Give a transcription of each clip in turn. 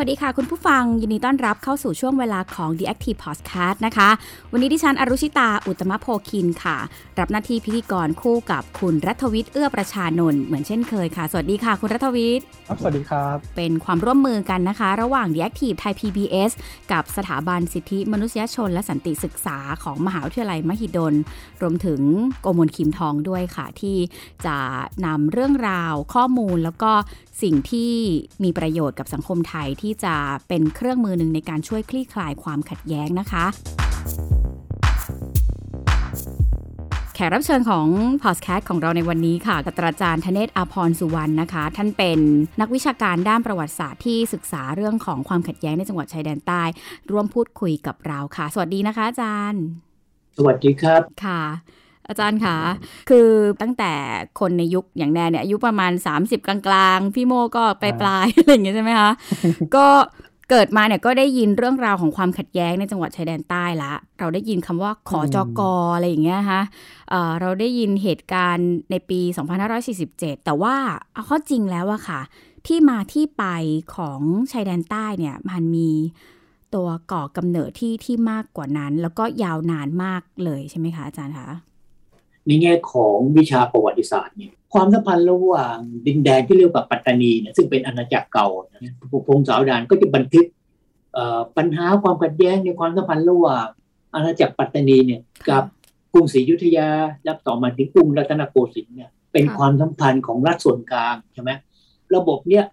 วัสดีค่ะคุณผู้ฟังยินดีต้อนรับเข้าสู่ช่วงเวลาของ The Active Podcast นะคะ วันนี้ดิฉันอรุชิตาอุตมะโพคินค่ะ รับหน้าที่พิธีกรคู่กับคุณรัฐวิทย์เอื้อประชานนท์เหมือนเช่นเคยค่ะ สวัสดีค่ะ คุณรัฐวิทย์ครับสวัสดีครับ เป็นความร่วมมือกันนะคะ ระหว่าง The Active Thai PBS กับสถาบันสิทธิมนุษยชน และสันติศึกษาของมหาวิทยาลัยมหิดล รวมถึงโกมลคิมทองด้วยค่ะที่จะนำเรื่องราวข้อมูลแล้วก็ สิ่งที่มีประโยชน์กับสังคมไทยที่จะเป็นเครื่องมือหนึ่งในการช่วยคลี่คลายความขัดแย้งนะคะแขกรับเชิญของพอดแคสต์ของเราในวันนี้ค่ะศาสตราจารย์ธเนศอาพรสุวรรณนะคะ ท่านเป็นนักวิชาการด้านประวัติศาสตร์ที่ศึกษาเรื่องของความขัดแย้งในจังหวัดชายแดนใต้ ร่วมพูดคุยกับเราค่ะ สวัสดีนะคะอาจารย์ สวัสดีครับค่ะ อาจารย์คะคือตั้งแต่คนในยุคอย่างแนนเนี่ยอายุประมาณ 30 กลางๆ พี่โมก็ปลายปลายๆอะไรอย่างเงี้ยใช่ไหมคะ ก็เกิดมาเนี่ยก็ได้ยินเรื่องราวของความขัดแย้งในจังหวัดชายแดนใต้ละ เราได้ยินคำว่าขอจอกออะไรอย่างเงี้ยคะเอ่อเราได้ยินเหตุการณ์ในปี 2547 แต่ว่าเอาข้อจริงแล้วอะค่ะ ที่มาที่ไปของชายแดนใต้เนี่ยมันมีตัวก่อกำเนิดที่ที่มากกว่านั้น แล้วก็ยาวนานมากเลยใช่ไหมคะอาจารย์คะ ในแง่ของวิชาประวัติศาสตร์เนี่ยความสัมพันธ์ระหว่างดินแดนที่เรียกว่าปัตตานีเนี่ยซึ่งเป็นอาณาจักรเก่านะพงศาวดารก็จะบันทึกปัญหาความขัดแย้งในความสัมพันธ์ระหว่างอาณาจักรปัตตานีเนี่ยกับกรุงศรีอยุธยารับต่อมาถึงกรุงรัตนโกสินทร์เนี่ยเป็นความสัมพันธ์ของรัฐส่วนกลางใช่ไหมระบบเนี่ย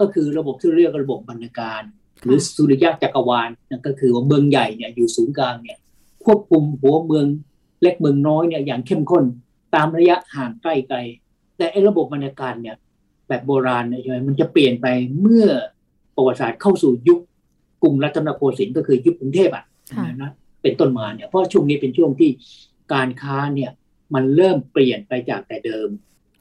ก็คือระบบที่เรียกว่าระบบบรรณาการ หรือสุริยะจักรวาลนั่นก็คือว่าเมืองใหญ่เนี่ยอยู่ศูนย์กลางเนี่ยควบคุมหัวเมือง เล็กเมืองน้อยเนี่ยอย่างเข้มข้นตามระยะห่างใกล้ไกล แต่ไอ้ระบบบรรณาการเนี่ยแบบโบราณเนี่ยใช่ไหมมันจะเปลี่ยนไปเมื่อประวัติศาสตร์เข้าสู่ยุคกรุงรัตนโกสินทร์ก็คือยุคกรุงเทพอะค่ะนะเป็นต้นมาเนี่ยเพราะช่วงนี้เป็นช่วงที่การค้าเนี่ยมันเริ่มเปลี่ยนไปจากแต่เดิม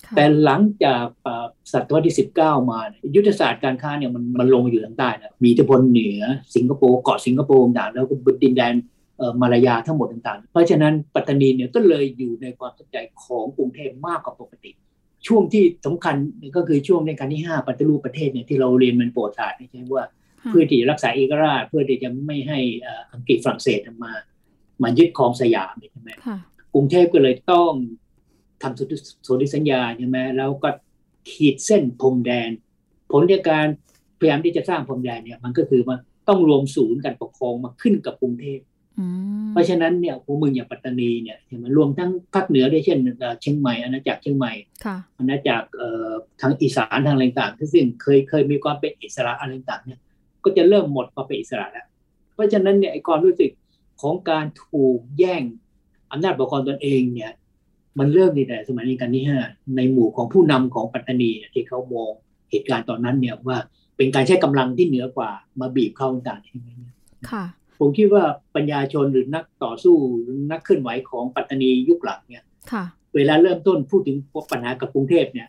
ค่ะแต่หลังจากเอ่อศตวรรษที่ 19 มาเนี่ยยุทธศาสตร์การค้าเนี่ยมันมันลงมาอยู่ทางใต้นะมีอิทธิพลเหนือสิงคโปร์เกาะสิงคโปร์ต่างๆแล้วก็ดินแดนเอ่อ มาลายาทั้งหมดต่างๆ เพราะฉะนั้นปัตตานีเนี่ยก็เลยอยู่ในความสนใจของกรุงเทพมากกว่าปกติ ช่วงที่สำคัญก็คือช่วงในการที่ 5ปฏิรูปประเทศเนี่ยที่เราเรียนมันประวัติศาสตร์เนี่ยใช่ไหมว่าค่ะเพื่อที่จะรักษาเอกราชเพื่อที่จะไม่ให้เอ่ออังกฤษฝรั่งเศสมามายึดครองสยามใช่ไหมค่ะกรุงเทพก็เลยต้องทำสนธิสนธิสัญญาใช่ไหมแล้วก็ขีดเส้นพรมแดน ผลจากการพยายามที่จะสร้างพรมแดนเนี่ยมันก็คือมันต้องรวมศูนย์การปกครองมาขึ้นกับกรุงเทพอืม เพราะฉะนั้นเนี่ยหัวเมืองอย่างปัตตานีเนี่ยใช่ไหมรวมทั้งภาคเหนือด้วยเช่นเอ่อเชียงใหม่อาณาจักรเชียงใหม่ค่ะอาณาจักรเอ่อทางอีสานทางอะไรต่างๆซึ่งเคยเคยมีความเป็นอิสระอะไรต่างๆเนี่ยก็จะเริ่มหมดความเป็นอิสระแล้ว เพราะฉะนั้นเนี่ยไอ้ความรู้สึกของการถูกแย่งอำนาจปกครองตนเองเนี่ย มันเริ่มในแต่สมัยรัชกาลที่ห้าในหมู่ของผู้นำของปัตตานีเนี่ยที่เขามองเหตุการณ์ตอนนั้นเนี่ยว่าเป็นการใช้กำลังที่เหนือกว่ามาบีบเข้าต่างๆใช่ไหมเนี่ยค่ะ ผมคิดว่าปัญญาชนหรือนักต่อสู้หรือนักเคลื่อนไหวของปัตตานียุคหลังเนี่ยค่ะเวลาเริ่มต้นพูดถึงปัญหากับกรุงเทพเนี่ย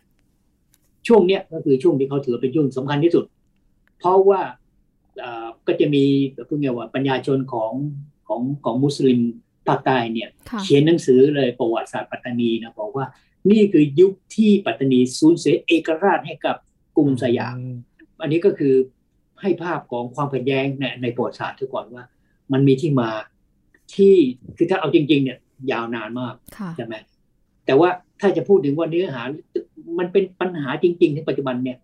ช่วงเนี้ยก็คือช่วงที่เขาถือเป็นช่วงสำคัญที่สุด เพราะว่าเอ่อก็จะมีพูดง่ายๆว่าปัญญาชนของของของมุสลิมภาคใต้เนี่ยค่ะเขียนหนังสือเลยประวัติศาสตร์ปัตตานีนะบอกว่านี่คือยุคที่ปัตตานีสูญเสียเอกราชให้กับกรุงสยาม อันนี้ก็คือให้ภาพของความขัดแย้งในในประวัติศาสตร์ทุกก่อนว่า มันมีที่มาที่คือถ้าเอาจริง ๆ เนี่ย ยาวนานมากค่ะใช่ไหมแต่ว่าถ้าจะพูดถึงว่าเนื้อหา มันเป็นปัญหาจริงๆในปัจจุบันเนี่ย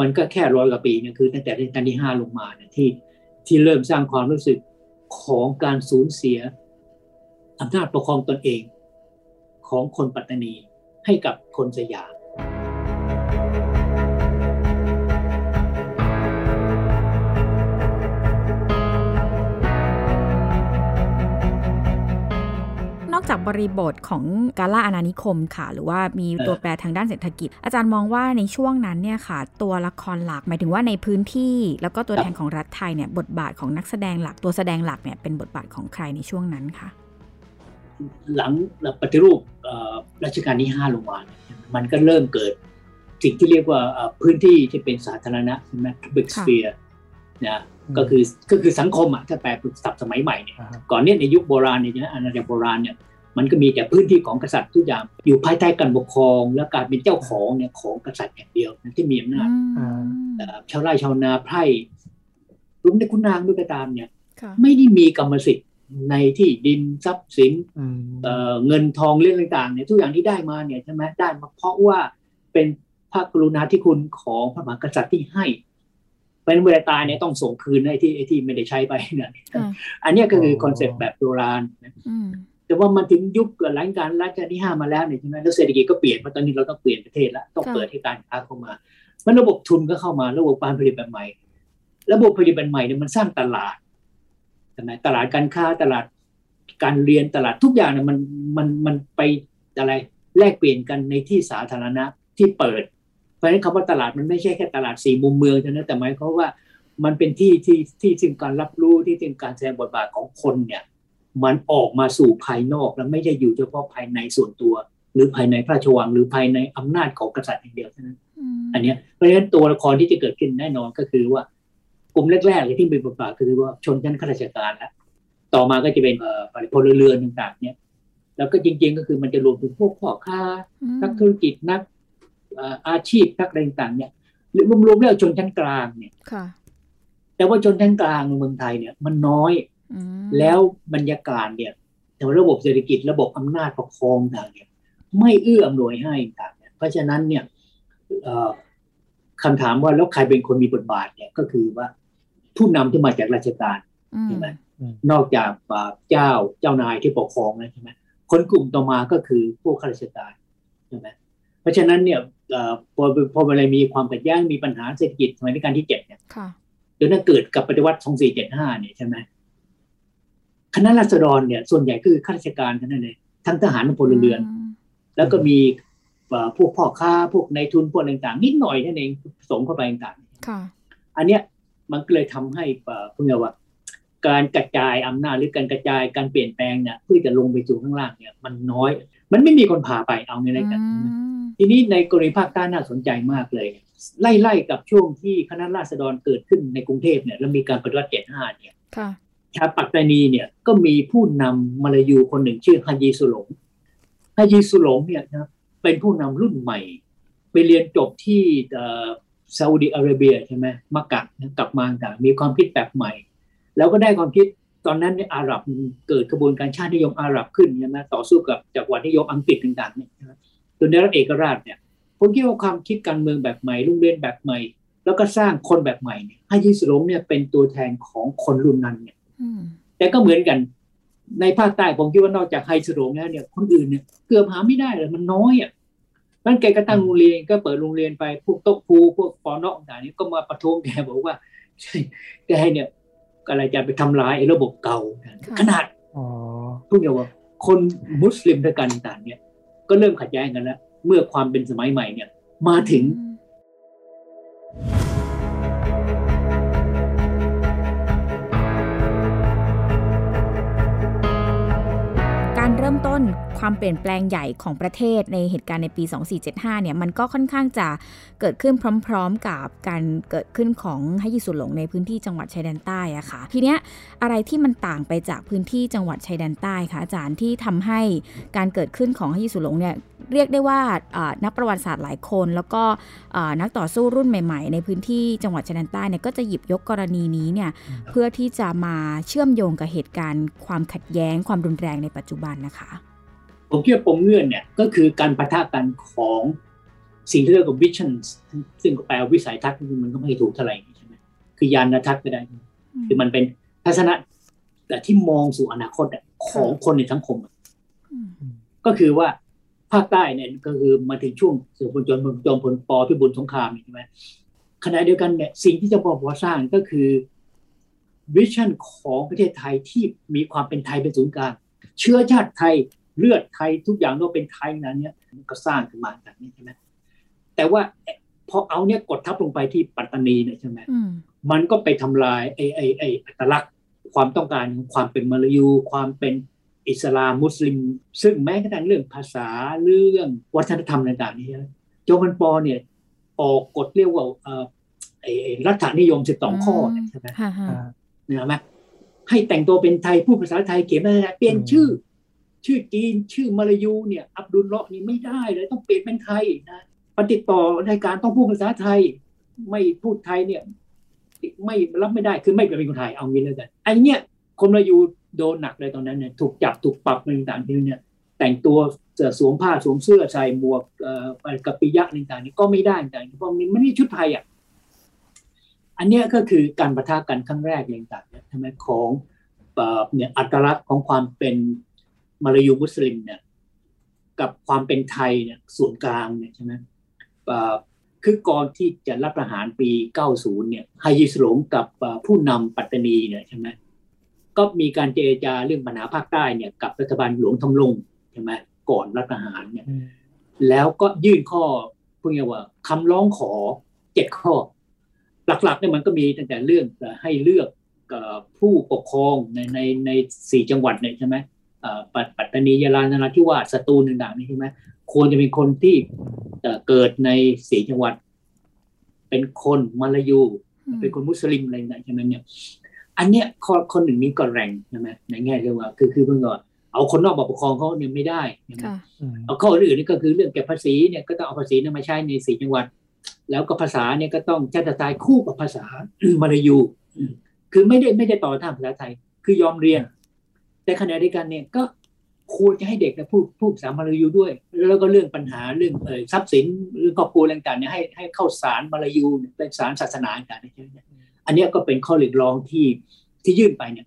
มันก็แค่ร้อยกว่าปีเนี่ยคือตั้งแต่รัชกาลที่ห้าลงมาเนี่ยที่ที่เริ่มสร้างความรู้สึกของการสูญเสียอำนาจปกครองตนเอง ของคนปัตตานีให้กับคนสยาม กจากบริบทของการล่าอาณานิคมค่ะ หรือว่ามีตัวแปรทางด้านเศรษฐกิจ อาจารย์มองว่าในช่วงนั้นเนี่ยค่ะ ตัวละครหลักหมายถึงว่าในพื้นที่ แล้วก็ตัวแทนของรัฐไทยเนี่ยบทบาทของนักแสดงหลักตัวแสดงหลักเนี่ยเป็นบทบาทของใครในช่วงนั้นคะหลังปฏิรูปเอ่อรัชกาลที่ห้าลงมาเนี่ยมันก็เริ่มเกิดสิ่งที่เรียกว่าเอ่อพื้นที่ที่เป็นสาธารณะใช่ไหม public ค่ะ sphere นะอืมก็คือก็คือสังคมอะถ้าแปลเป็นศัพท์สมัยใหม่เนี่ยอ่าฮะก่อนเนี้ในยุคโบราณเนี่ยนะอาณาจักรโบราณเนี่ย มันก็มีแต่พื้นที่ของกษัตริย์ทุกอย่างอยู่ภายใต้การปกครอง และการเป็นเจ้าของเนี่ยของกษัตริย์อย่างเดียวนะที่มีอำนาจอืมเอ่อชาวไร่ชาวนาไพร่รวมในคุณนางด้วยก็ตามเนี่ยค่ะไม่ได้มีกรรมสิทธิ์ในที่ดินทรัพย์สินอืมเอ่อเงินทองเรื่องต่างๆเนี่ยทุกอย่างที่ได้มาเนี่ยใช่ไหมได้มาเพราะว่าเป็นพระกรุณาธิคุณของพระมหากษัตริย์ที่ให้เป็นเวลาตายเนี่ยต้องส่งคืนไอ้ที่ไอ้ที่ไม่ได้ใช้ไปเนี่ยค่ะอันเนี้ยก็คือ concept แบบโบราณนะอืม แต่ว่ามันถึงยุคหลังการรัชกาลที่ห้ามาแล้วเนี่ยใช่ไหมแล้วเศรษฐกิจก็เปลี่ยนเพราะตอนนี้เราต้องเปลี่ยนประเทศแล้วต้องเปิดให้การค้าเข้ามามันระบบทุนก็เข้ามาระบบการผลิตแบบใหม่ ระบบผลิตแบบใหม่เนี่ยมันสร้างตลาดใช่ไหมตลาดการค้าตลาดการเรียนตลาดทุกอย่างเนี่ยมันมันมันไปอะไรแลกเปลี่ยนกันในที่สาธารณะที่เปิด เพราะฉะนั้นคำว่าตลาดมันไม่ใช่แค่ตลาดสี่มุมเมืองเท่านั้นแต่หมายความว่ามันเป็นที่ที่ที่ซึ่งการรับรู้ที่ซึ่งการแสดงบทบาทของคนเนี่ย มันออกมาสู่ภายนอกแล้วไม่ได้อยู่เฉพาะภายในส่วนตัว หรือภายในพระราชวังหรือภายในอำนาจของกษัตริย์อย่างเดียวเท่านั้นมอันเนี้ยเพราะฉะนั้นตัวละครที่จะเกิดขึ้นแน่นอนก็คือว่ากลุ่มแรกๆเลยที่เป็นบทบาทก็คือว่าชนชั้นข้าราชการแล้วต่อมาก็จะเป็นเอ่อพลเรือนต่างๆ เนี่ย แล้วก็จริง ๆ ก็คือมันจะรวมถึงพวกพ่อค้าอืมนักธุรกิจนักเอ่ออาชีพนักอะไรต่างๆเนี่ยหรือรวมๆแล้วชนชั้นกลางเนี่ยค่ะแต่ว่าชนชั้นกลางในเมืองไทยเนี่ย มันน้อยอืม แล้วบรรยากาศเนี่ยแต่ว่าระบบเศรษฐกิจระบบอำนาจปกครองต่างเนี่ยไม่เอื้ออำนวยให้ต่างเนี่ยเพราะฉะนั้นเนี่ยเอ่อคำถามว่าแล้วใครเป็นคนมีบทบาทเนี่ยก็คือว่าผู้นำที่มาจากราชการอืมใช่ไหมนอกจากอ่าเจ้าเจ้านายที่ปกครองแล้วใช่ไหมคนกลุ่มต่อมาก็คือพวกข้าราชการใช่ไหมเพราะฉะนั้นเนี่ยเอ่อพอพอเวลามีความขัดแย้งมีปัญหาเศรษฐกิจสมัยรัชกาลที่เจ็ดเนี่ยค่ะจนนั้นเกิดกับปฏิวัติ2475เนี่ยใช่ไหม คณะราษฎรเนี่ยส่วนใหญ่คือข้าราชการทั้งนั้นเลยทั้งทหารทั้งพลเรือนมแล้วก็มีเอ่อพวกพ่อค้าพวกนายทุนพวกอะไรต่างๆนิดหน่อยนั่นเองผสมเข้าไปต่างค่ะๆอันเนี้ยมันก็เลยทำให้เอ่อเพื่อว่า การกระจายอำนาจหรือการกระจายการเปลี่ยนแปลงเนี่ยเพื่อจะลงไปสู่ข้างล่างเนี่ย มันน้อย มันไม่มีคนพาไปเอาไงไรกันอืมทีนี้ในกรณีภาคใต้น่าสนใจมากเลย ไล่ๆกับช่วงที่คณะราษฎรเกิดขึ้นในกรุงเทพเนี่ยแล้วมีการปฏิวัติ75เนี่ยค่ะ ชาวปัตตานีเนี่ยก็มีผู้นำมาลายูคนหนึ่งชื่อฮายีสุหลงฮายีสุหลงเนี่ยนะเป็นผู้นำรุ่นใหม่ ไปเรียนจบที่ซาอุดิอาระเบียใช่ไหมมักกะกลับมาต่างมีความคิดแบบใหม่ แล้วก็ได้ความคิดตอนนั้นเนี่ยอาหรับเกิดกระบวนการชาตินิยมอาหรับขึ้นใช่ไหมต่อสู้กับจักรวรรดินิยมอังกฤษต่างๆเนี่ยจนได้รับเอกราชเนี่ยผมคิดว่าความคิดการเมืองแบบใหม่รุ่งเรืองแบบใหม่ แล้วก็สร้างคนแบบใหม่เนี่ยฮายีสุหลงเนี่ยเป็นตัวแทนของคนรุ่นนั้นเนี่ย แต่ก็เหมือนกัน ในภาคใต้ผมคิดว่านอกจากไฮสโรงแล้วเนี่ย คนอื่นเนี่ยเกือบหาไม่ได้เลยมันน้อยอะมันแกก็ตั้งโรงเรียนก็เปิดโรงเรียนไปพวกโต๊ะครูพวกปอนอกต่างๆนี่ก็มาประท้วงแกบอกว่าใช่แกเนี่ยอะไรจะไปทำลายไอ้ระบบเก่า ขนาดอ๋อพูดอย่างว่าคนมุสลิมด้วยกันต่างๆเนี่ยก็เริ่มขัดแย้งกันแล้ว เมื่อความเป็นสมัยใหม่เนี่ย มาถึง ริ่มต้นความเปลี่ยนแปลงใหญ่ของประเทศในเหตุการณ์ในปี 2475 เนี่ยมันก็ค่อนข้างจะเกิดขึ้นพร้อม ๆ กับการเกิดขึ้นของฮยิสุหลงในพื้นที่จังหวัดชายแดนใต้อะค่ะ ทีเนี้ยอะไรที่มันต่างไปจากพื้นที่จังหวัดชายแดนใต้คะอาจารย์ที่ทำให้การเกิดขึ้นของฮยิสุหลงเนี่ยเรียกได้ว่านักประวัติศาสตร์หลายคน แล้วก็นักต่อสู้รุ่นใหม่ ๆ ในพื้นที่จังหวัดชายแดนใต้เนี่ยก็จะหยิบยกกรณีนี้เนี่ยเพื่อที่จะมาเชื่อมโยงกับเหตุการณ์ความขัดแย้งความรุนแรงในปัจจุบันนะคะผมคิดว่าปมเงื่อนเนี่ยก็คือการปะทะกันของสิ่งที่เรียกว่า vision ซึ่งก็แปลว่าวิสัยทัศน์มันก็ไม่ถูกเท่าไหร่ใช่ไหมคือยานทัศน์ก็ได้ คือมันเป็นทัศนะแต่ที่มองสู่อนาคตอะของคนในสังคมอะอืมก็คือว่าภาคใต้เนี่ยก็คือมาถึงช่วงสืบพลจนจอมพลปพิบูลสงครามใช่ไหมขณะเดียวกันเนี่ยสิ่งที่จะบอกว่าสร้างก็คือวิชั่นของประเทศไทยที่มีความเป็นไทยเป็นศูนย์กลาง เชื้อชาติไทยเลือดไทยทุกอย่างต้องเป็นไทยนั้นเนี่ยมันก็สร้างขึ้นมาแบบนี้ใช่ไหมแต่ว่าพอเอาเนี่ยกดทับลงไปที่ปัตตานีเนี่ยใช่ไหมอืมมันก็ไปทำลายไอ้ไอ้ไอ้อัตลักษณ์ความต้องการของความเป็นมาลายู ความเป็นอิสลามมุสลิม ซึ่งแม้กระทั่งเรื่องภาษาเรื่องวัฒนธรรมต่างๆนี่นะโจฮันปอเนี่ยออกกฎเรียกว่าเอ่อไอ้ไอ้รัฐนิยม12ข้อเนี่ยใช่ไหมค่ะฮะอ่าเนี่ยไหม ให้แต่งตัวเป็นไทยพูดภาษาไทยเขียนภาษาไทยเปลี่ยนชื่อ ชื่อจีนชื่อมาลายูเนี่ย อับดุลเลาะห์นี่ไม่ได้เลยต้องเปลี่ยนเป็นไทยนะปฏิดต่อรายการต้องพูดภาษาไทย ไม่พูดไทยเนี่ย ไม่รับไม่ได้คือไม่เป็นคนไทยเอางี้เลยกันไอเนี้ยคนมาอยู่โดนหนักเลยตอนนั้นเนี่ยถูกจับถูกปรับอะไรต่างๆที่เนี่ย แต่งตัวเสื้อสวมผ้าสวมเสื้อใส่หมวกเอ่อกับปิยะอะไรต่างๆนี่ก็ไม่ได้ต่างๆเพราะมันไม่ได้ชุดไทยอะ อันเนี้ยก็คือการประทะกันครั้งแรกอะไรต่างๆเนี่ยทำไมของเอ่อเนี่ยอัตลักษณ์ของความเป็นมาลายูมุสลิมเนี่ยกับความเป็นไทยเนี่ยส่วนกลางเนี่ยใช่ไหมเอ่อคือก่อนที่จะรับประหารปี 90 เนี่ยไฮยิสหลงกับเอ่อผู้นำปัตตานีเนี่ยใช่ไหมก็มีการเจรจาเรื่องปัญหาภาคใต้เนี่ยกับรัฐบาลหลวงทำลงใช่ไหมก่อนรัฐประหารเนี่ยแล้วก็ยื่นข้อพูดง่ายๆว่าคำร้องขอเจ็ดข้อ หลักๆเนี่ยมันก็มีตั้งแต่เรื่องเอ่อให้เลือกเอ่อผู้ปกครองในในในสี่จังหวัดเนี่ยใช่ไหมเอ่อปัตปัตตานียะลานราธิวาสสตูลต่างๆนี่ใช่ไหมควรจะเป็นคนที่เอ่อเกิดในสี่จังหวัด เป็นคนมาลายู เป็นคนมุสลิมอะไรต่างๆใช่ไหมเนี่ยอันเนี้ยข้อข้อหนึ่งนี้ก็แรงใช่ไหมในแง่เรียกว่าคือคือเพิ่งก่อนเอาคนนอกมาปกครองเขาเนี่ยไม่ได้ใช่ไหมค่ะเอาข้ออื่นนี่ก็คือเรื่องเก็บภาษีเนี่ยก็ต้องเอาภาษีนั้นมาใช้ในสี่จังหวัด แล้วก็ภาษาเนี่ยก็ต้องใช้ภาษาคู่กับภาษามาลายู คือไม่ได้ไม่ได้ต่อทางภาษาไทย คือยอมเรียน แต่ขณะเดียวกันเนี่ยก็ควรจะให้เด็กนะพูดพูดภาษามาลายูด้วย แล้วก็เรื่องปัญหาเรื่องเออทรัพย์สินเรื่องครอบครัวอะไรต่างๆเนี่ยให้ให้เข้าสารมาลายูเนี่ยเป็นสารศาสนาต่างๆเนี่ยอันนี้ก็เป็นข้อเรียกร้องที่ที่ยื่นไปเนี่ย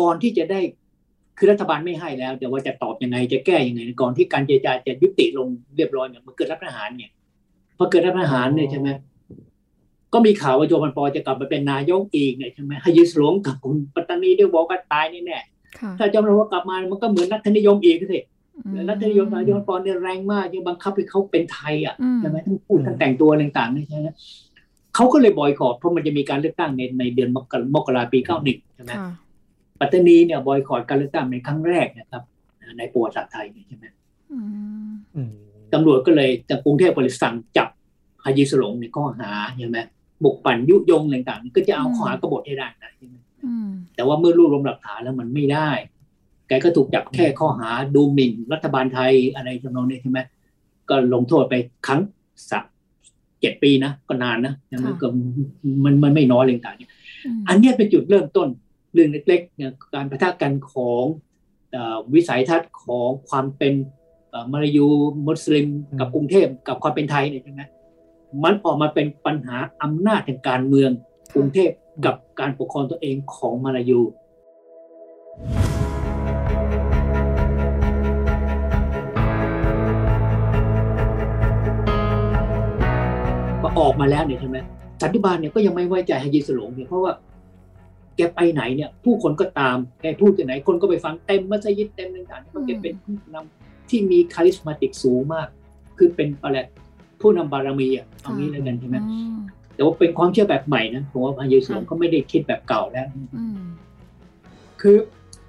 ก่อนที่จะได้คือรัฐบาลไม่ให้แล้ว แต่ว่าจะตอบยังไงจะแก้ยังไงก่อนที่การเจรจาจะยุติลงเรียบร้อยเนี่ยมันเกิดรัฐประหารเนี่ย พอเกิดรัฐประหารเนี่ยใช่ไหมก็มีข่าวว่าโจมันปอจะกลับมาเป็นนายกอีกเนี่ยใช่ไหมให้ยึดหลวงกับคุณปัตตานีเดี๋ยวบอกว่าตายแน่ค่ะๆถ้าจอมันปอกลับมามันก็เหมือนรัฐนิยมอีกสิอืมรัฐนิยมนายกปอเนี่ยแรงมากยังบังคับให้เขาเป็นไทยอะอืมใช่ไหมทั้งพูดทั้งแต่งตัวอะไรต่างๆนี่ใช่ไหมเขาก็เลยบอยคอรเพราะมันจะมีการเลือกตั้งในในเดือนมกรมกราปี91ใช่ไหมค่ะปัตตานีเนี่ยบอยคอรการเลือกตั้งในครั้งแรกนะครับ ในประวัติศาสตร์ไทยเนี่ยใช่ไหมอืม ตำรวจก็เลยจากกรุงเทพก็เลยสั่งจับฮายิสหลงในข้อหาใช่ไหมบุกปั่นยุยงอะไรต่างๆ ก็จะเอาข้อหากบฏให้ได้นะใช่ไหมอืมแต่ว่าเมื่อรวบรวมหลักฐานแล้วมันไม่ได้ แกก็ถูกจับแค่ข้อหาดูหมิ่นรัฐบาลไทยอะไรทำนองนี้ใช่ไหมก็ลงโทษไปครั้งสักเจ็ดปีนะก็นานนะใช่ไหมก็มันมันไม่น้อยเลยต่างๆมอันเนี้ยเป็นจุดเริ่มต้นเรื่องเล็กๆเนี่ยการประทะกันของเออวิสัยทัศน์ของความเป็นเอ่อ มาลายูมุสลิมกับกรุงเทพกับความเป็นไทยเนี่ยใช่ไหมมันออกมาเป็นปัญหาอำนาจทางการเมืองกรุงเทพกับการปกครองตัวเองของมาลายูพอออกมาแล้วเนี่ยใช่ไหมสันติบาลเนี่ยก็ยังไม่ไว้ใจฮายิสหลงเนี่ยเพราะว่าแกไปไหนเนี่ย ผู้คนก็ตามแกพูดที่ไหน คนก็ไปฟังเต็มมัสยิดเต็มต่างๆเพราะแกเป็นผู้นำ ที่มีคาลิสมาติกสูงมาก คือเป็นอะไรผู้นำบารมีอะเอางี้แล้วกันใช่ไหมอืมแต่ว่าเป็นความเชื่อแบบใหม่นะผมว่าฮายิสหลงก็ไม่ได้คิดแบบเก่าแล้วอืมคือ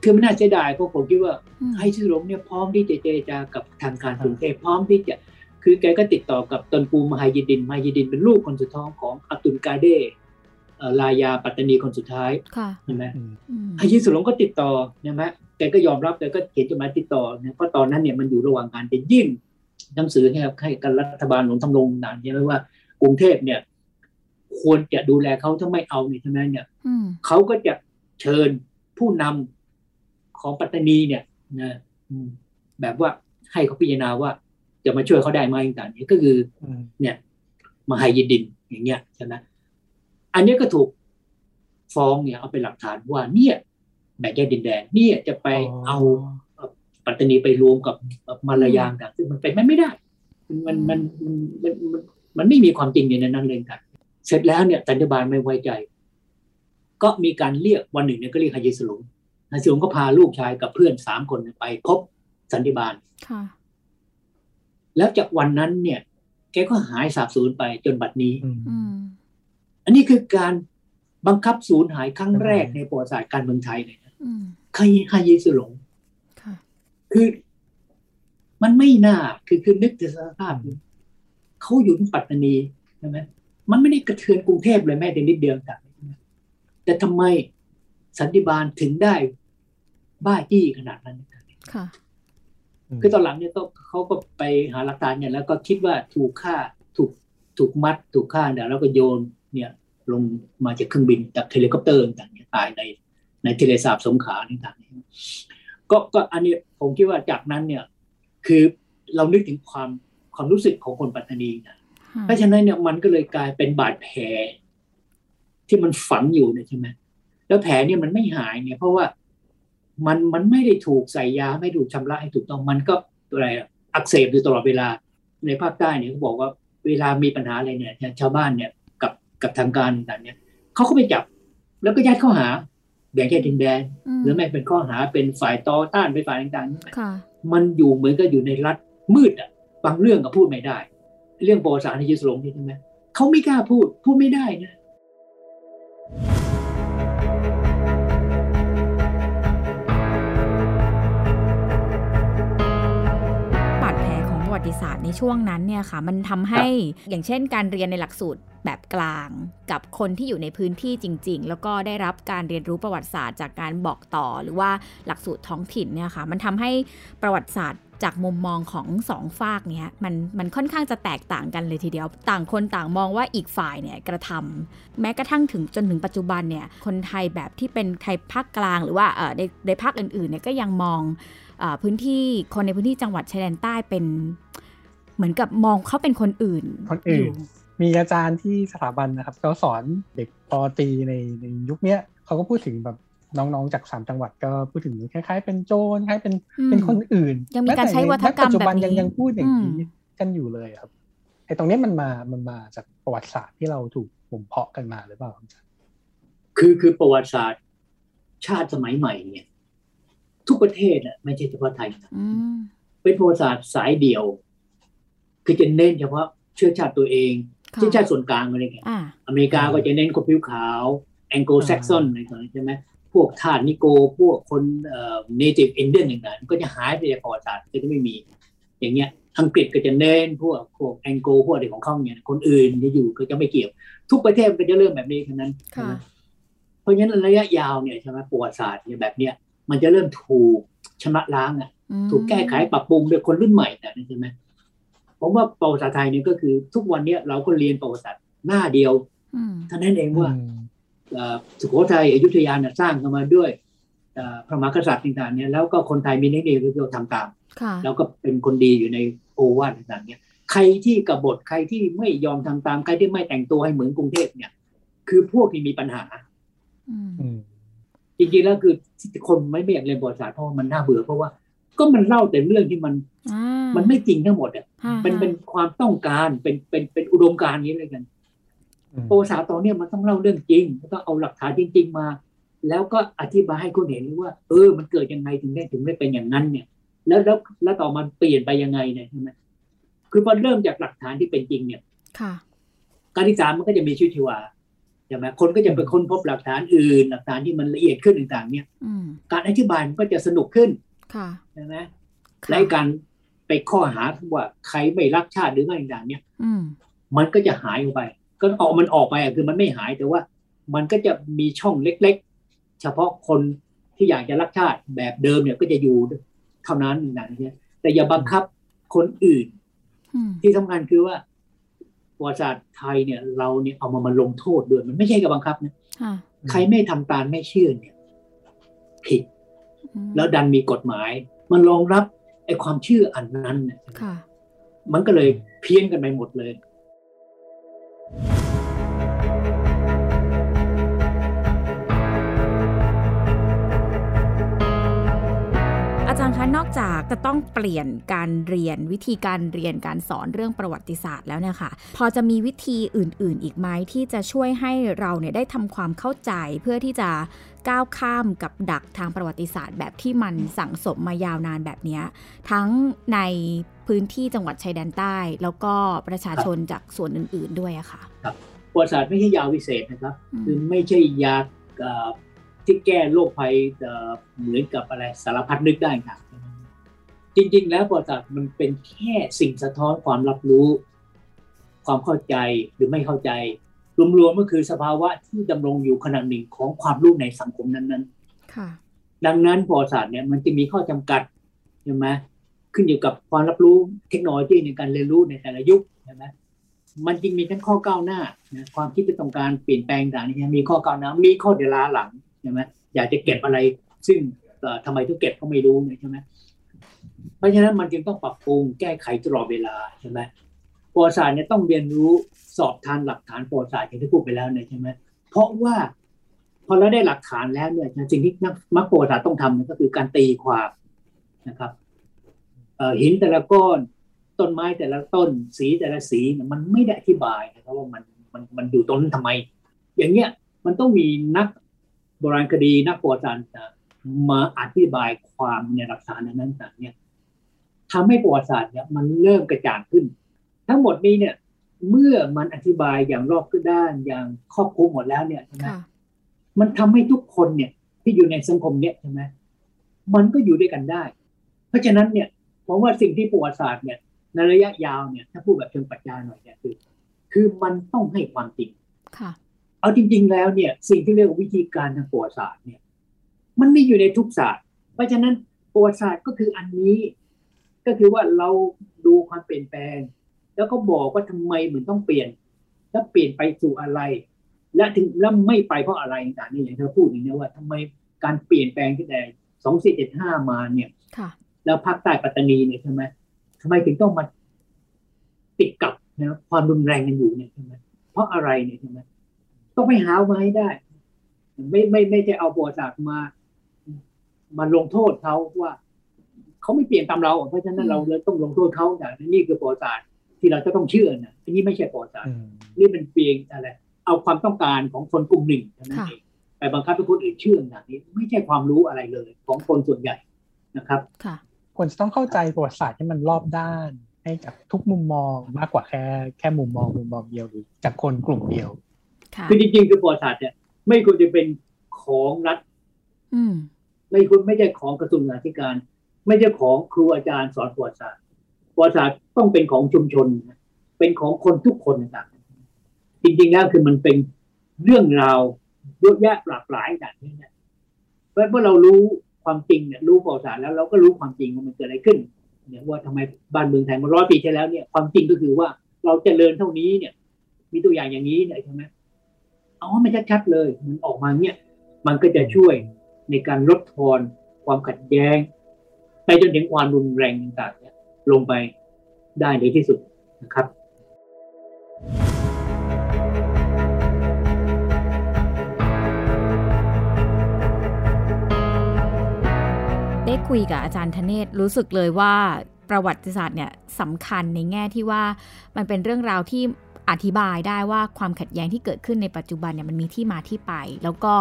คือไม่น่าเสียดายเพราะผมคิดว่าอืมไฮซิหลงเนี่ยพร้อมที่จะเจรจากับทางการกรุงเทพพร้อมที่จะ คือแกก็ติดต่อกับตนปูมหายิดินมหายิดินเป็นลูกคนสุดท้องของอับดุลกาเดเอ่อ ลายาปัตตานีคนสุดท้ายค่ะใช่ไหมอืมไฮยิสหลงก็ติดต่อใช่ไหมแกก็ยอมรับแกก็เขียนจดหมายติดต่อเนี่ยเพราะตอนนั้นเนี่ยมันอยู่ระหว่างการจะยื่นหนังสือให้กับให้กับรัฐบาลหลวงทำลงนานใช่ไหมว่ากรุงเทพเนี่ย ควรจะดูแลเขาถ้าไม่เอาเนี่ยใช่ไหมเนี่ยอืมเขาก็จะเชิญผู้นำของปัตตานีเนี่ยนะอืมแบบว่าให้เขาพิจารณาว่าจะมาช่วยเขาได้ไหมต่างๆเนี่ยก็คือเนี่ยมาให้ยินดินอย่างเงี้ยใช่ไหม อันเนี้ยก็ถูกฟ้องเนี่ยเอาเป็นหลักฐานว่าเนี่ยแบ่งแยกดินแดนเนี่ยจะไปเอาปัตตานีไปรวมกับมาลายางต่างซึ่งมันเป็นไม่ไม่ได้มันมันมันมันมันมันไม่มีความจริงอยู่ในนั้นเลยครับเสร็จแล้วเนี่ยสันติบาลไม่ไว้ใจ ก็มีการเรียกวันหนึ่งเนี่ยก็เรียกฮายิสลุงฮายิสลุงก็พาลูกชายกับเพื่อนสามคนเนี่ยไปพบสันติบาลค่ะแล้วจากวันนั้นเนี่ย แกก็หายสาบสูญไปจนบัดนี้ อืมอันนี้คือการบังคับสูญหายครั้งแรกในประวัติศาสตร์การเมืองไทยเลยนะอืมฮายิฮายิสลุงค่ะคือมันไม่น่าคือคือนึกถึงสภาพเขาอยู่ที่ปัตตานีใช่ไหมมันไม่ได้กระเทือนกรุงเทพเลยแม้แต่นิดเดียวแต่แต่ทำไมสันติบาลถึงได้บ้าจี้ขนาดนั้นค่ะคือตอนหลังเนี่ยก็เขาก็ไปหาหลักฐานเนี่ยแล้วก็คิดว่าถูกฆ่าถูกถูกมัด ถูกฆ่าเนี่ยแล้วก็โยน เนี่ยลงมาจากเครื่องบินจากเฮลิคอปเตอร์ต่างๆเนี่ยตายในในทะเลสาบสงขลาต่างๆก็ก็อันนี้ผมคิดว่าจากนั้นเนี่ยคือเรานึกถึงความความรู้สึกของคนปัตตานีนะเพราะฉะนั้นเนี่ยมันก็เลยกลายเป็นบาดแผล ที่มันฝังอยู่เนี่ยใช่ไหมแล้วแผลเนี่ยมันไม่หายเนี่ย เพราะว่ามันมันไม่ได้ถูกใส่ยาไม่ถูกชำระให้ถูกต้องมันก็อะไรอักเสบอยู่ตลอดเวลาในภาคใต้เนี่ยเขาบอกว่าเวลามีปัญหาอะไรเนี่ยชาวบ้านเนี่ย กับกับทางการต่างเนี่ยเขาก็ไปจับ แล้วก็ยัดข้อหา แบ่งแค่ดินแดนหรือไม่เป็นข้อหาเป็นฝ่ายต่อต้านเป็นฝ่ายต่างๆมันอยู่เหมือนกับอยู่ในรัฐมืดอะบางเรื่องก็พูดไม่ได้ เรื่องประวัติศาสตร์ในยุสลงนี่ใช่ไหมเขาไม่กล้าพูดพูดไม่ได้นะวัติศาสตร์ในช่วงนั้นเนี่ยค่ะ มันทำให้อย่างเช่นการเรียนในหลักสูตร แบบกลางกับคนที่อยู่ในพื้นที่จริง ๆ แล้วก็ได้รับการเรียนรู้ประวัติศาสตร์จากการบอกต่อหรือว่าหลักสูตรท้องถิ่นเนี่ยค่ะ มันทำให้ประวัติศาสตร์จากมุมมองของสองฝากเนี่ยมันมันค่อนข้างจะแตกต่างกันเลยทีเดียว ต่างคนต่างมองว่าอีกฝ่ายเนี่ยกระทำแม้กระทั่งถึงจนถึงปัจจุบันเนี่ยคนไทยแบบที่เป็นไทยภาคกลาง หรือว่าในในภาคอื่นๆเนี่ยก็ยังมองพื้นที่คนในพื้นที่จังหวัดชายแดนใต้เป็น เหมือนกับมองเขาเป็นคนอื่นคนอื่น มีอาจารย์ที่สถาบันนะครับเขาสอนเด็กปอตีในในยุคนี้เขาก็พูดถึงแบบน้องๆจากสามจังหวัดก็พูดถึงคล้าย ๆ เป็นโจรคล้ายเป็นเป็นคนอื่นยังมีการใช้วัฒกรรมแบบนี้ยังยังพูดอย่างนี้กันอยู่เลยครับไอ้ตรงนี้มันมามันมาจากประวัติศาสตร์ที่เราถูกบ่มเพาะกันมาหรือเปล่าอาจารย์คือคือประวัติศาสตร์ชาติสมัยใหม่เนี่ย ทุกประเทศอะไม่ใช่เฉพาะไทยนะเป็นประวัติศาสตร์สายเดียว คือจะเน้นเฉพาะเชื้อชาติตัวเอง เชื้อชาติส่วนกลางอะไรเงี้ยอเมริกาก็จะเน้นคนผิวขาวแองโกลแซกซอนอะไรต่างๆใช่ไหมพวกทาสนิโกร พวกคน Native Indian ต่างๆก็จะหายไปจากประวัติศาสตร์ก็จะไม่มี อย่างเงี้ยอังกฤษก็จะเน้นพวกพวกแองโกลพวกอะไรของเขาเนี่ยคนอื่นที่อยู่ก็จะไม่เกี่ยว ทุกประเทศก็จะเริ่มแบบนี้เท่านั้นเพราะฉะนั้นระยะยาวเนี่ยใช่ไหมประวัติศาสตร์เนี่ยแบบเนี้ยมันจะเริ่มถูกชำระล้างอะถูกแก้ไขปรับปรุงโดยคนรุ่นใหม่แต่ใช่ไหม ผมว่าประวัติศาสตร์ไทยเนี่ยก็คือทุกวันเนี้ยเราก็เรียนประวัติศาสตร์หน้าเดียวเท่านั้นเองว่าสุโขทัยอยุธยาสร้างขึ้นมาด้วยพระมหากษัตริย์ต่างๆเนี่ยแล้วก็คนไทยมีนิสัยที่เราทำตามแล้วก็เป็นคนดีอยู่ในโอวาทต่างๆเนี่ยใครที่กบฏใครที่ไม่ยอมทำตามใครที่ไม่แต่งตัวให้เหมือนกรุงเทพเนี่ย คือพวกที่มีปัญหาจริงๆแล้วคือคนไม่ไม่อยากเรียนประวัติศาสตร์เพราะมันน่าเบื่อเพราะว่า ก็มันเล่าแต่เรื่องที่มัน มันไม่จริงทั้งหมดอะเป็นเป็นความต้องการเป็นเป็นเป็นอุดมการณ์นี้เลยกันโปรสาตอนนี้มันต้องเล่าเรื่องจริงต้องเอาหลักฐานจริง ๆ มา แล้วก็อธิบายให้คุณเห็นว่า เออ มันเกิดยังไงถึงได้ถึงได้เป็นอย่างนั้นเนี่ย แล้วแล้วแล้วต่อมันเปลี่ยนไปยังไงเนี่ยใช่ไหมคือพอเริ่มจากหลักฐานที่เป็นจริงเนี่ย ค่ะ การที่สามมันก็จะมีชีวิตชีวาใช่ไหมคนก็จะไปค้นพบหลักฐานอื่น หลักฐานที่มันละเอียดขึ้นต่างๆ เนี่ยการอธิบายมันก็จะสนุกขึ้นค่ะใช่ไหมและการ ไปข้อหาว่าใครไม่รักชาติหรือไม่ต่างๆเนี่ยมันก็จะหายไป ก็ออกมันออกไปอะคือมันไม่หายแต่ว่า มันก็จะมีช่องเล็ก ๆ เฉพาะคนที่อยากจะรักชาติแบบเดิมเนี่ยก็จะอยู่เท่านั้นนะเนี่ยแต่อย่าบังคับคนอื่น ที่สำคัญคือว่าประวัติศาสตร์ไทยเนี่ย เราเนี่ยเอามามาลงโทษด้วยมันไม่ใช่กับบังคับนะใครไม่ทำตามไม่เชื่อเนี่ย ผิด แล้วดันมีกฎหมาย มันรองรับ ไอ้ความเชื่ออันนั้นเนี่ยมันก็เลยเพี้ยนกันไปหมดเลยอาจารย์คะนอกจากจะต้องเปลี่ยนการเรียนวิธีการเรียนการสอนเรื่องประวัติศาสตร์แล้วเนี่ยค่ะ พอจะมีวิธีอื่น ๆ อีกไหมที่จะช่วยให้เราเนี่ยได้ทำความเข้าใจเพื่อที่จะ ก้าวข้ามกับดักทางประวัติศาสตร์ แบบที่มันสั่งสมมายาวนานแบบนี้ทั้งในพื้นที่จังหวัดชายแดนใต้ แล้วก็ประชาชนจากส่วนอื่น ๆด้วยอะค่ะครับประวัติศาสตร์ไม่ใช่ยาวิเศษนะครับคือไม่ใช่ยาที่แก้โรคภัยเหมือนกับอะไรสารพัดนึกได้ครับจริง ๆ แล้วประวัติศาสตร์มันเป็นแค่สิ่งสะท้อนความรับรู้ ความเข้าใจหรือไม่เข้าใจ รวมๆก็คือสภาวะที่ดำรงอยู่ขนาดหนึ่งของความรู้ในสังคมนั้นๆดังนั้นประวัติศาสตร์เนี่ยมันจะมีข้อจำกัดใช่ไหมขึ้นอยู่กับความรับรู้เทคโนโลยีในการเรียนรู้ในแต่ละยุคใช่ไหมมันจริงมีทั้งข้อก้าวหน้านะความคิดที่ต้องการเปลี่ยนแปลงต่างๆมีข้อก้าวหน้ามีข้อเดล้าหลังใช่ไหมอยากจะเก็บอะไร ซึ่งทำไมต้องเก็บก็ไม่รู้ใช่ไหมเพราะฉะนั้นมันจึงต้องปรับปรุงแก้ไขตลอดเวลาใช่ไหม ประวัติศาสตร์เนี่ยต้องเรียนรู้สอบทานหลักฐานประวัติศาสตร์อย่างที่พูดไปแล้วเนี่ยใช่ไหมเพราะว่าพอเราได้หลักฐานแล้วเนี่ยสิ่งที่นักมักประวัติศาสตร์ต้องทำก็คือการตีความนะครับหินแต่ละก้อนต้นไม้แต่ละต้น สีแต่ละสีเนี่ยมันไม่ได้อธิบายนะครับว่ามันมันมันอยู่ตรงนั้นทำไม อย่างเงี้ยมันต้องมีนักโบราณคดีนักประวัติศาสตร์มาอธิบายความในหลักฐานนั้นต่างเนี่ยทำให้ประวัติศาสตร์เนี่ยมันเริ่มกระจ่างขึ้น ทั้งหมดนี้เนี่ย เมื่อมันอธิบายอย่างรอบด้านอย่างครอบคลุมหมดแล้วเนี่ยใช่ไหมมันทำให้ทุกคนเนี่ย ที่อยู่ในสังคมเนี่ยใช่ไหมมันก็อยู่ด้วยกันได้ เพราะฉะนั้นเนี่ยผมว่าสิ่งที่ประวัติศาสตร์เนี่ยในระยะยาวเนี่ยถ้าพูดแบบเชิงปรัชญาหน่อยเนี่ยคือ คือมันต้องให้ความจริงค่ะ เอาจริง ๆ แล้วเนี่ย สิ่งที่เรียกว่าวิธีการทางประวัติศาสตร์เนี่ย มันมีอยู่ในทุกศาสตร์ เพราะฉะนั้นประวัติศาสตร์ก็คืออันนี้ ก็คือว่าเราดูความเปลี่ยนแปลง แล้วก็บอกว่าทำไมเหมือนต้องเปลี่ยน แล้วเปลี่ยนไปสู่อะไร และถึงแล้วไม่ไปเพราะอะไรต่างๆนี่อย่างเธอพูดอย่างนี้ว่าทำไมการเปลี่ยนแปลงที่แต่สองสี่เจ็ดห้ามาเนี่ยแล้วภาคใต้ปัตตานีเนี่ยใช่ไหมทำไมถึงต้องมาติดกับนะความรุนแรงกันอยู่เนี่ยใช่ไหมเพราะอะไรเนี่ยใช่ไหมต้องไปหามาให้ได้ ไม่ไม่ไม่จะเอาประวัติศาสตร์มา มาลงโทษเขาว่าเขาไม่เปลี่ยนตามเรา เพราะฉะนั้นเราเลยต้องลงโทษเขาแต่นี่คือประวัติศาสตร์ ที่เราจะต้องเชื่อนะอันนี้ไม่ใช่ประวัติศาสตร์นี่เป็นเพียงอะไรเอาความต้องการของคนกลุ่มหนึ่งเท่านั้นเองไปบังคับให้คนอื่นเชื่ออย่างนี้ ไม่ใช่ความรู้อะไรเลย ของคนส่วนใหญ่นะครับค่ะควรจะต้องเข้าใจประวัติศาสตร์ที่มันรอบด้าน ให้กับทุกมุมมองมากกว่าแค่แค่มุมมองมุมมองเดียวหรือจากคนกลุ่มเดียวคือจริงๆคือประวัติศาสตร์เนี่ยไม่ควรจะเป็นของรัฐไม่ควรไม่ใช่ของกระทรวงศึกษาธิการ ไม่ใช่ของครูอาจารย์สอนประวัติศาสตร์ ประวัติศาสตร์ต้องเป็นของชุมชน เป็นของคนทุกคนต่างจริงๆแล้วคือมันเป็นเรื่องราวเยอะแยะหลากหลายแบบนี้เนี่ยเพราะเรารู้ความจริงเนี่ยรู้ประวัติศาสตร์แล้วเราก็รู้ความจริงว่ามันเกิดอะไรขึ้นเนี่ยว่าทำไมบ้านเมืองไทยมาร้อยปีที่แล้วเนี่ย ความจริงก็คือว่าเราจเจริญเท่านี้เนี่ย มีตัวอย่างอย่างนี้เนี่ยใช่ไหมอาไม่ชัดๆเลย มันออกมาเนี่ย มันก็จะช่วยในการลดทอนความขัดแย้ง ไปจนถึงความรุนแรงต่างๆ ลงไปได้ในที่สุดนะครับคุยกับอาจารย์ธเนศรู้สึกเลยว่าประวัติศาสตร์เนี่ยสำคัญในแง่ที่ว่ามันเป็นเรื่องราวที่ อธิบายได้ว่าความขัดแย้งที่เกิดขึ้นในปัจจุบันเนี่ยมันมีที่มาที่ไป แล้วก็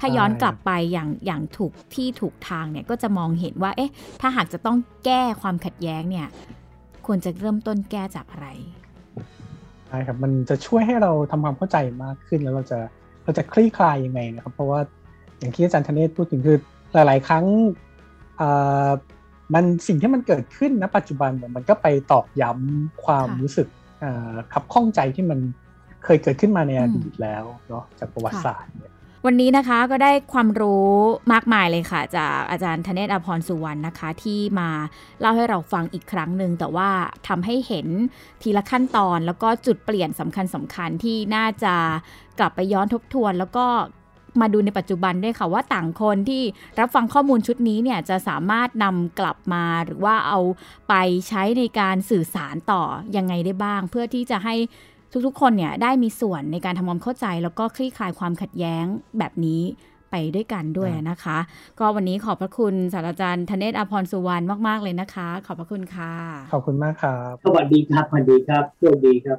ถ้าย้อนกลับไปอย่างอย่างถูกที่ถูกทางเนี่ยก็จะมองเห็นว่า เอ๊ะ ถ้าหากจะต้องแก้ความขัดแย้งเนี่ยควรจะเริ่มต้นแก้จากอะไรใช่ครับมันจะช่วยให้เราทำความเข้าใจมากขึ้นแล้วเราจะเราจะคลี่คลายยังไงนะครับ เพราะว่าอย่างที่อาจารย์ธเนศพูดถึงคือหลาย ๆ ครั้งมันสิ่งที่มันเกิดขึ้นณปัจจุบันเนี่ยมันก็ไปตอกย้ำความรู้สึก ขับข้องใจที่มันเคยเกิดขึ้นมาในอดีตแล้วเนาะจากประวัติศาสตร์วันนี้นะคะก็ได้ความรู้มากมายเลยค่ะ จากอาจารย์ธเนศอภรสุวรรณนะคะ ที่มาเล่าให้เราฟังอีกครั้งหนึ่งแต่ว่าทำให้เห็นทีละขั้นตอนแล้วก็จุดเปลี่ยนสำคัญสำคัญที่น่าจะกลับไปย้อนทบทวน แล้วก็ มาดูในปัจจุบันด้วยค่ะว่าต่างคนที่รับฟังข้อมูลชุดนี้เนี่ยจะสามารถนำกลับมาหรือว่าเอาไปใช้ในการสื่อสารต่อยังไงได้บ้าง เพื่อที่จะให้ทุกๆ คนเนี่ยได้มีส่วนในการทำความเข้าใจ แล้วก็คลี่คลายความขัดแย้งแบบนี้ไปด้วยกันด้วยนะคะ ก็วันนี้ขอบพระคุณศาสตราจารย์ธเนศอภรสุวรรณมาก ๆ เลยนะคะ ขอบพระคุณค่ะ ขอบคุณมากครับ สวัสดีครับสวัสดีครับโชคดีครับ